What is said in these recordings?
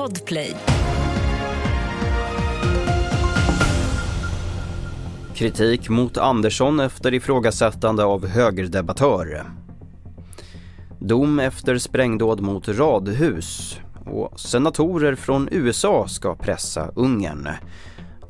Podplay. Kritik mot Andersson efter ifrågasättande av högerdebattör. Dom efter sprängdåd mot radhus. Och senatorer från USA ska pressa Ungern.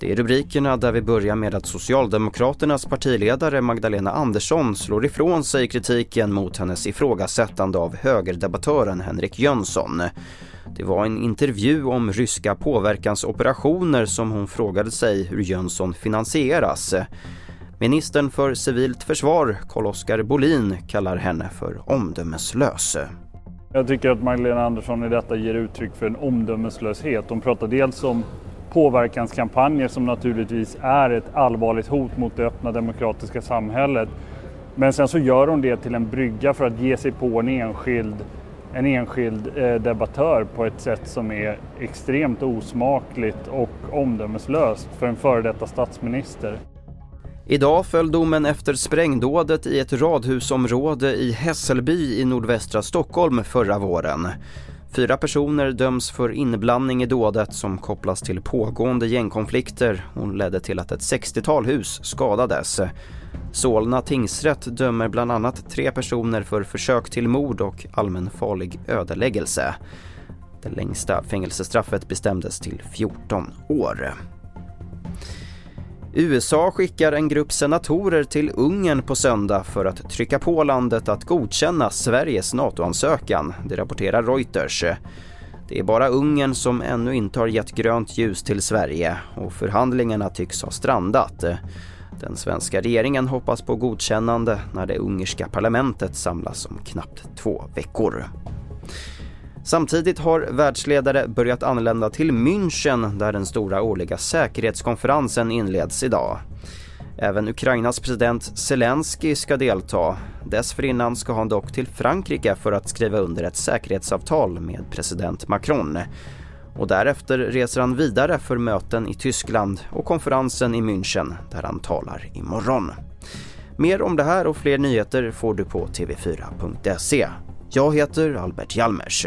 Det är rubrikerna där vi börjar med att Socialdemokraternas partiledare Magdalena Andersson slår ifrån sig kritiken mot hennes ifrågasättande av högerdebattören Henrik Jönsson. Det var en intervju om ryska påverkansoperationer som hon frågade sig hur Jönsson finansieras. Ministern för civilt försvar, Carl-Oskar Bolin, kallar henne för omdömeslös. Jag tycker att Magdalena Andersson i detta ger uttryck för en omdömeslöshet. Hon pratar dels om påverkanskampanjer som naturligtvis är ett allvarligt hot mot det öppna demokratiska samhället. Men sen så gör hon det till en brygga för att ge sig på en enskild, en enskild eh, debattör på ett sätt som är extremt osmakligt och omdömeslöst för en före detta statsminister. Idag föll domen efter sprängdådet i ett radhusområde i Hässelby i nordvästra Stockholm förra våren. Fyra personer döms för inblandning i dådet som kopplas till pågående gängkonflikter och ledde till att ett 60-tal hus skadades. Solna tingsrätt dömer bland annat tre personer för försök till mord och allmänfarlig ödeläggelse. Det längsta fängelsestraffet bestämdes till 14 år. USA skickar en grupp senatorer till Ungern på söndag för att trycka på landet att godkänna Sveriges NATO-ansökan, det rapporterar Reuters. Det är bara Ungern som ännu inte har gett grönt ljus till Sverige och förhandlingarna tycks ha strandat. Den svenska regeringen hoppas på godkännande när det ungerska parlamentet samlas om knappt två veckor. Samtidigt har världsledare börjat anlända till München där den stora årliga säkerhetskonferensen inleds idag. Även Ukrainas president Zelensky ska delta. Dessförinnan ska han dock till Frankrike för att skriva under ett säkerhetsavtal med president Macron. Och därefter reser han vidare för möten i Tyskland och konferensen i München där han talar imorgon. Mer om det här och fler nyheter får du på tv4.se. Jag heter Albert Hjalmers.